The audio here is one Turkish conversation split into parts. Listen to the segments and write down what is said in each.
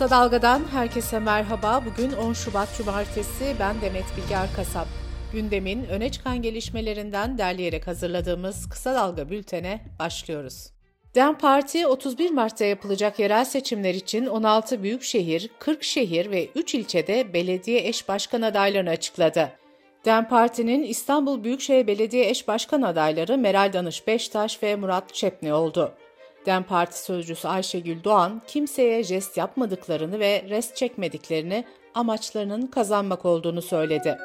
Kısa Dalga'dan herkese merhaba. Bugün 10 Şubat Cumartesi. Ben Demet Bilge Erkasap. Gündemin öne çıkan gelişmelerinden derleyerek hazırladığımız Kısa Dalga bültene başlıyoruz. DEM Parti 31 Mart'ta yapılacak yerel seçimler için 16 büyükşehir, 40 şehir ve 3 ilçede belediye eş başkan adaylarını açıkladı. DEM Parti'nin İstanbul Büyükşehir Belediye eş başkan adayları Meral Danış Beştaş ve Murat Çepni oldu. DEM Parti sözcüsü Ayşegül Doğan, kimseye jest yapmadıklarını ve rest çekmediklerini, amaçlarının kazanmak olduğunu söyledi.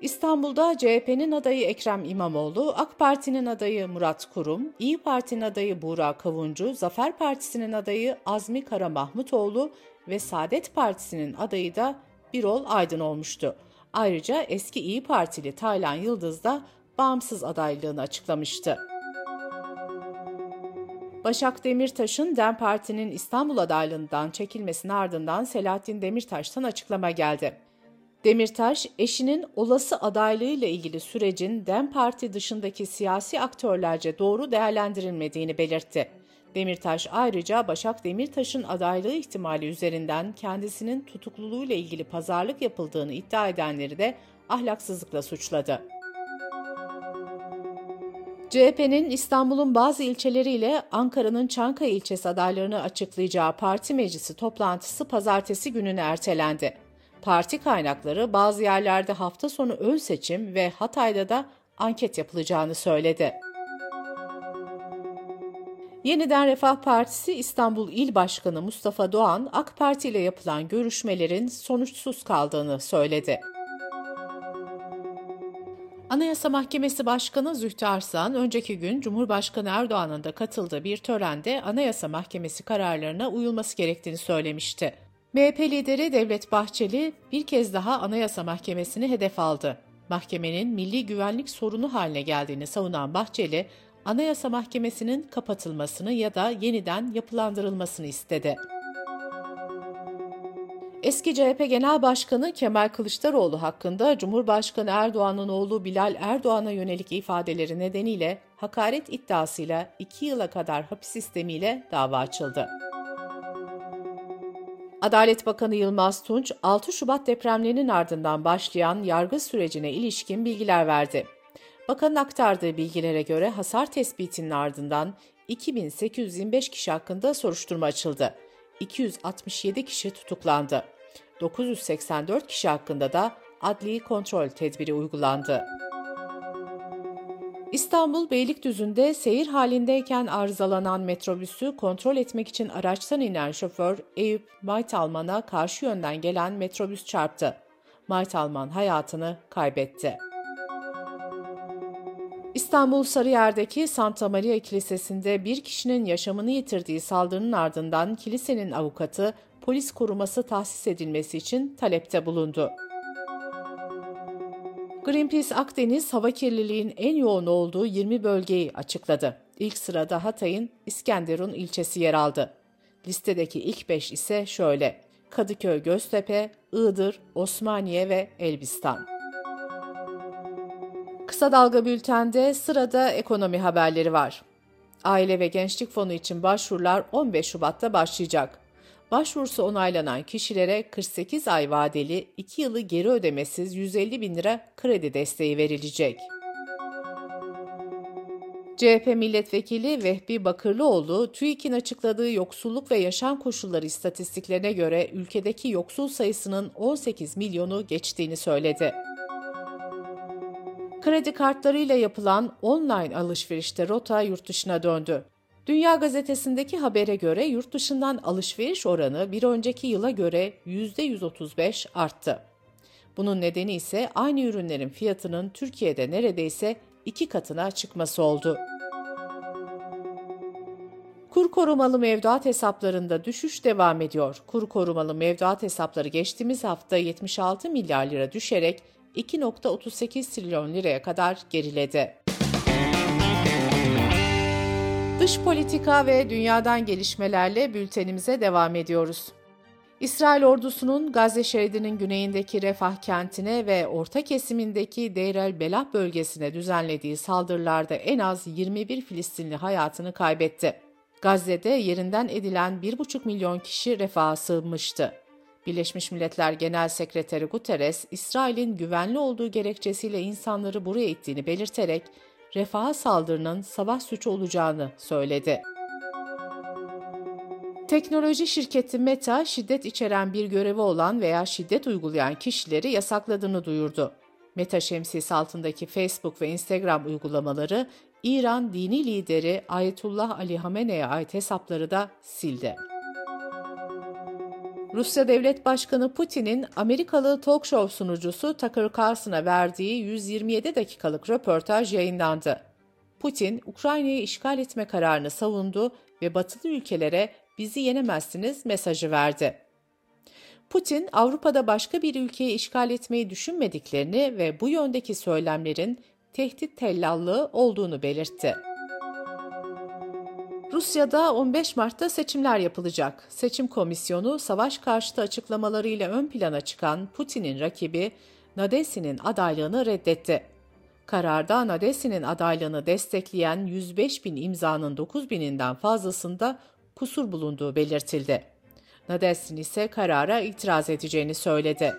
İstanbul'da CHP'nin adayı Ekrem İmamoğlu, AK Parti'nin adayı Murat Kurum, İyi Parti'nin adayı Buğra Kavuncu, Zafer Partisi'nin adayı Azmi Kara Mahmutoğlu ve Saadet Partisi'nin adayı da Birol Aydın olmuştu. Ayrıca eski İyi Partili Taylan Yıldız da bağımsız adaylığını açıklamıştı. Başak Demirtaş'ın DEM Parti'nin İstanbul adaylığından çekilmesinin ardından Selahattin Demirtaş'tan açıklama geldi. Demirtaş, eşinin olası adaylığıyla ilgili sürecin DEM Parti dışındaki siyasi aktörlerce doğru değerlendirilmediğini belirtti. Demirtaş ayrıca Başak Demirtaş'ın adaylığı ihtimali üzerinden kendisinin tutukluluğuyla ilgili pazarlık yapıldığını iddia edenleri de ahlaksızlıkla suçladı. CHP'nin İstanbul'un bazı ilçeleriyle Ankara'nın Çankaya ilçesi adaylarını açıklayacağı parti meclisi toplantısı pazartesi gününe ertelendi. Parti kaynakları bazı yerlerde hafta sonu ön seçim ve Hatay'da da anket yapılacağını söyledi. Yeniden Refah Partisi İstanbul İl Başkanı Mustafa Doğan, AK Parti ile yapılan görüşmelerin sonuçsuz kaldığını söyledi. Anayasa Mahkemesi Başkanı Zühtü Arslan, önceki gün Cumhurbaşkanı Erdoğan'ın da katıldığı bir törende Anayasa Mahkemesi kararlarına uyulması gerektiğini söylemişti. MHP lideri Devlet Bahçeli bir kez daha Anayasa Mahkemesi'ni hedef aldı. Mahkemenin milli güvenlik sorunu haline geldiğini savunan Bahçeli, Anayasa Mahkemesi'nin kapatılmasını ya da yeniden yapılandırılmasını istedi. Eski CHP Genel Başkanı Kemal Kılıçdaroğlu hakkında Cumhurbaşkanı Erdoğan'ın oğlu Bilal Erdoğan'a yönelik ifadeleri nedeniyle hakaret iddiasıyla 2 yıla kadar hapis sistemiyle dava açıldı. Adalet Bakanı Yılmaz Tunç, 6 Şubat depremlerinin ardından başlayan yargı sürecine ilişkin bilgiler verdi. Bakanın aktardığı bilgilere göre hasar tespitinin ardından 2825 kişi hakkında soruşturma açıldı. 267 kişi tutuklandı. 984 kişi hakkında da adli kontrol tedbiri uygulandı. İstanbul Beylikdüzü'nde seyir halindeyken arızalanan metrobüsü kontrol etmek için araçtan inen şoför Eyüp Maytalman'a karşı yönden gelen metrobüs çarptı. Maytalman hayatını kaybetti. İstanbul Sarıyer'deki Santa Maria Kilisesi'nde bir kişinin yaşamını yitirdiği saldırının ardından kilisenin avukatı polis koruması tahsis edilmesi için talepte bulundu. Greenpeace Akdeniz hava kirliliğin en yoğun olduğu 20 bölgeyi açıkladı. İlk sırada Hatay'ın İskenderun ilçesi yer aldı. Listedeki ilk 5 ise şöyle: Kadıköy, Göztepe, Iğdır, Osmaniye ve Elbistan. Kısa Dalga Bülten'de sırada ekonomi haberleri var. Aile ve Gençlik Fonu için başvurular 15 Şubat'ta başlayacak. Başvurusu onaylanan kişilere 48 ay vadeli 2 yılı geri ödemesiz 150 bin lira kredi desteği verilecek. CHP milletvekili Vehbi Bakırlıoğlu, TÜİK'in açıkladığı yoksulluk ve yaşam koşulları istatistiklerine göre ülkedeki yoksul sayısının 18 milyonu geçtiğini söyledi. Kredi kartlarıyla yapılan online alışverişte rota yurt dışına döndü. Dünya Gazetesi'ndeki habere göre yurt dışından alışveriş oranı bir önceki yıla göre %135 arttı. Bunun nedeni ise aynı ürünlerin fiyatının Türkiye'de neredeyse iki katına çıkması oldu. Kur korumalı mevduat hesaplarında düşüş devam ediyor. Kur korumalı mevduat hesapları geçtiğimiz hafta 76 milyar lira düşerek 2.38 trilyon liraya kadar geriledi. Dış politika ve dünyadan gelişmelerle bültenimize devam ediyoruz. İsrail ordusunun Gazze şeridinin güneyindeki Refah kentine ve orta kesimindeki Deir el Belah bölgesine düzenlediği saldırılarda en az 21 Filistinli hayatını kaybetti. Gazze'de yerinden edilen 1,5 milyon kişi refaha sığınmıştı. Birleşmiş Milletler Genel Sekreteri Guterres, İsrail'in güvenli olduğu gerekçesiyle insanları buraya ittiğini belirterek refaha saldırının savaş suçu olacağını söyledi. Teknoloji şirketi Meta, şiddet içeren bir görevi olan veya şiddet uygulayan kişileri yasakladığını duyurdu. Meta şemsiyesi altındaki Facebook ve Instagram uygulamaları İran dini lideri Ayetullah Ali Hamene'ye ait hesapları da sildi. Rusya Devlet Başkanı Putin'in Amerikalı talk show sunucusu Tucker Carlson'a verdiği 127 dakikalık röportaj yayınlandı. Putin, Ukrayna'yı işgal etme kararını savundu ve batılı ülkelere bizi yenemezsiniz mesajı verdi. Putin, Avrupa'da başka bir ülkeyi işgal etmeyi düşünmediklerini ve bu yöndeki söylemlerin tehdit tellallığı olduğunu belirtti. Rusya'da 15 Mart'ta seçimler yapılacak. Seçim komisyonu savaş karşıtı açıklamalarıyla ön plana çıkan Putin'in rakibi Nadesi'nin adaylığını reddetti. Kararda Nadesi'nin adaylığını destekleyen 105 bin imzanın 9 bininden fazlasında kusur bulunduğu belirtildi. Nadesin ise karara itiraz edeceğini söyledi.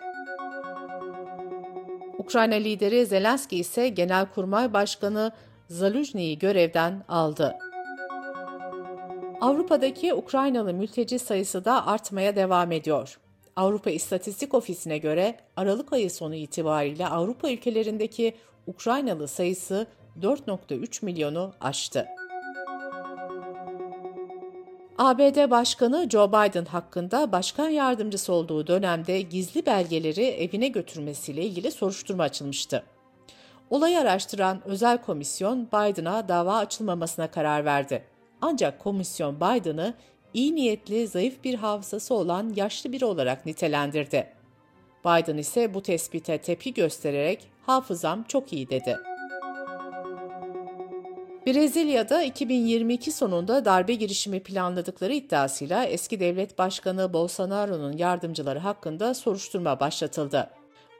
Ukrayna lideri Zelenski ise Genelkurmay Başkanı Zaluzny'yi görevden aldı. Avrupa'daki Ukraynalı mülteci sayısı da artmaya devam ediyor. Avrupa İstatistik Ofisi'ne göre Aralık ayı sonu itibariyle Avrupa ülkelerindeki Ukraynalı sayısı 4.3 milyonu aştı. ABD Başkanı Joe Biden hakkında başkan yardımcısı olduğu dönemde gizli belgeleri evine götürmesiyle ilgili soruşturma açılmıştı. Olayı araştıran özel komisyon Biden'a dava açılmamasına karar verdi. Ancak komisyon Biden'ı iyi niyetli, zayıf bir hafızası olan yaşlı biri olarak nitelendirdi. Biden ise bu tespite tepki göstererek hafızam çok iyi dedi. Brezilya'da 2022 sonunda darbe girişimi planladıkları iddiasıyla eski devlet başkanı Bolsonaro'nun yardımcıları hakkında soruşturma başlatıldı.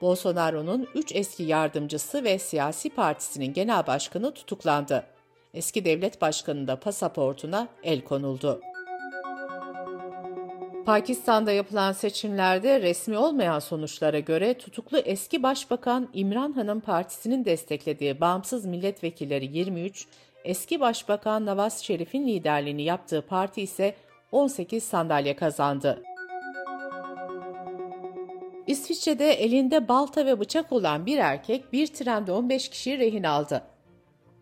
Bolsonaro'nun 3 eski yardımcısı ve siyasi partisinin genel başkanı tutuklandı. Eski devlet başkanının da pasaportuna el konuldu. Pakistan'da yapılan seçimlerde resmi olmayan sonuçlara göre tutuklu eski başbakan İmran Han'ın partisinin desteklediği bağımsız milletvekilleri 23, eski başbakan Nawaz Şerif'in liderliğini yaptığı parti ise 18 sandalye kazandı. İsviçre'de elinde balta ve bıçak olan bir erkek bir trende 15 kişiyi rehin aldı.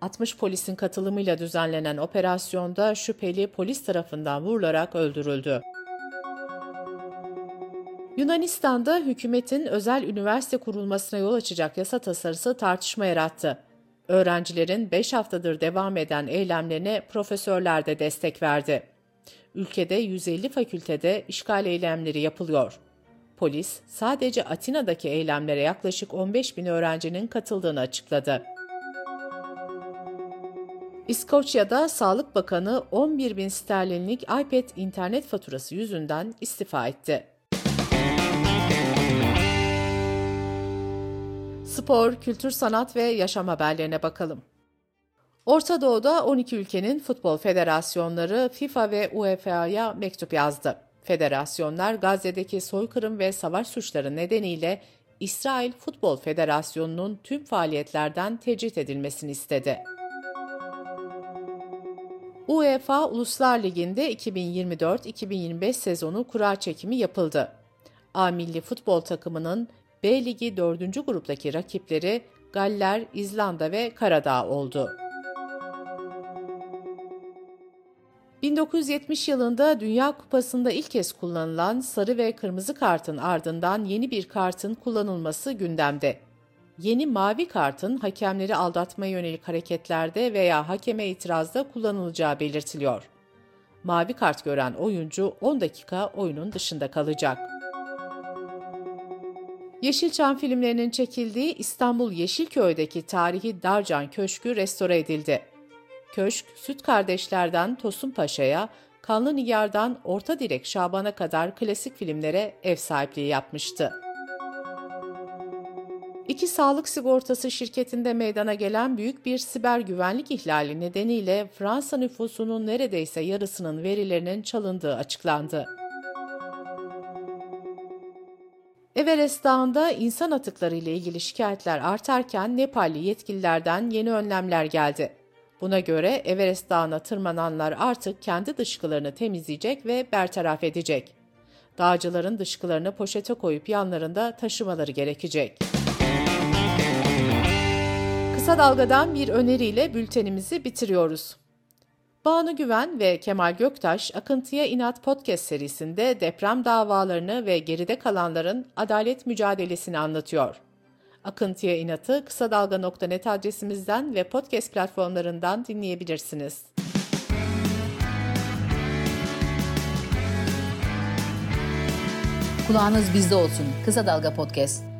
60 polisin katılımıyla düzenlenen operasyonda şüpheli polis tarafından vurularak öldürüldü. Yunanistan'da hükümetin özel üniversite kurulmasına yol açacak yasa tasarısı tartışma yarattı. Öğrencilerin 5 haftadır devam eden eylemlerine profesörler de destek verdi. Ülkede 150 fakültede işgal eylemleri yapılıyor. Polis sadece Atina'daki eylemlere yaklaşık 15 bin öğrencinin katıldığını açıkladı. İskoçya'da Sağlık Bakanı 11 bin sterlinlik iPad internet faturası yüzünden istifa etti. Spor, kültür, sanat ve yaşam haberlerine bakalım. Orta Doğu'da 12 ülkenin futbol federasyonları FIFA ve UEFA'ya mektup yazdı. Federasyonlar Gazze'deki soykırım ve savaş suçları nedeniyle İsrail Futbol Federasyonu'nun tüm faaliyetlerden tecrit edilmesini istedi. UEFA Uluslar Ligi'nde 2024-2025 sezonu kura çekimi yapıldı. A milli futbol takımının B Ligi 4. gruptaki rakipleri Galler, İzlanda ve Karadağ oldu. 1970 yılında Dünya Kupası'nda ilk kez kullanılan sarı ve kırmızı kartın ardından yeni bir kartın kullanılması gündemde. Yeni mavi kartın hakemleri aldatmaya yönelik hareketlerde veya hakeme itirazda kullanılacağı belirtiliyor. Mavi kart gören oyuncu 10 dakika oyunun dışında kalacak. Yeşilçam filmlerinin çekildiği İstanbul Yeşilköy'deki tarihi Darcan Köşkü restore edildi. Köşk, Süt Kardeşler'den Tosun Paşa'ya, Kanlı Nigar'dan Orta Direk Şaban'a kadar klasik filmlere ev sahipliği yapmıştı. İki sağlık sigortası şirketinde meydana gelen büyük bir siber güvenlik ihlali nedeniyle Fransa nüfusunun neredeyse yarısının verilerinin çalındığı açıklandı. Everest Dağı'nda insan atıkları ile ilgili şikayetler artarken Nepalli yetkililerden yeni önlemler geldi. Buna göre Everest Dağı'na tırmananlar artık kendi dışkılarını temizleyecek ve bertaraf edecek. Dağcıların dışkılarını poşete koyup yanlarında taşımaları gerekecek. Kısa Dalga'dan bir öneriyle bültenimizi bitiriyoruz. Banu Güven ve Kemal Göktaş Akıntıya İnat podcast serisinde deprem davalarını ve geride kalanların adalet mücadelesini anlatıyor. Akıntıya İnat'ı kısa dalga.net adresimizden ve podcast platformlarından dinleyebilirsiniz. Kulağınız bizde olsun. Kısa Dalga Podcast.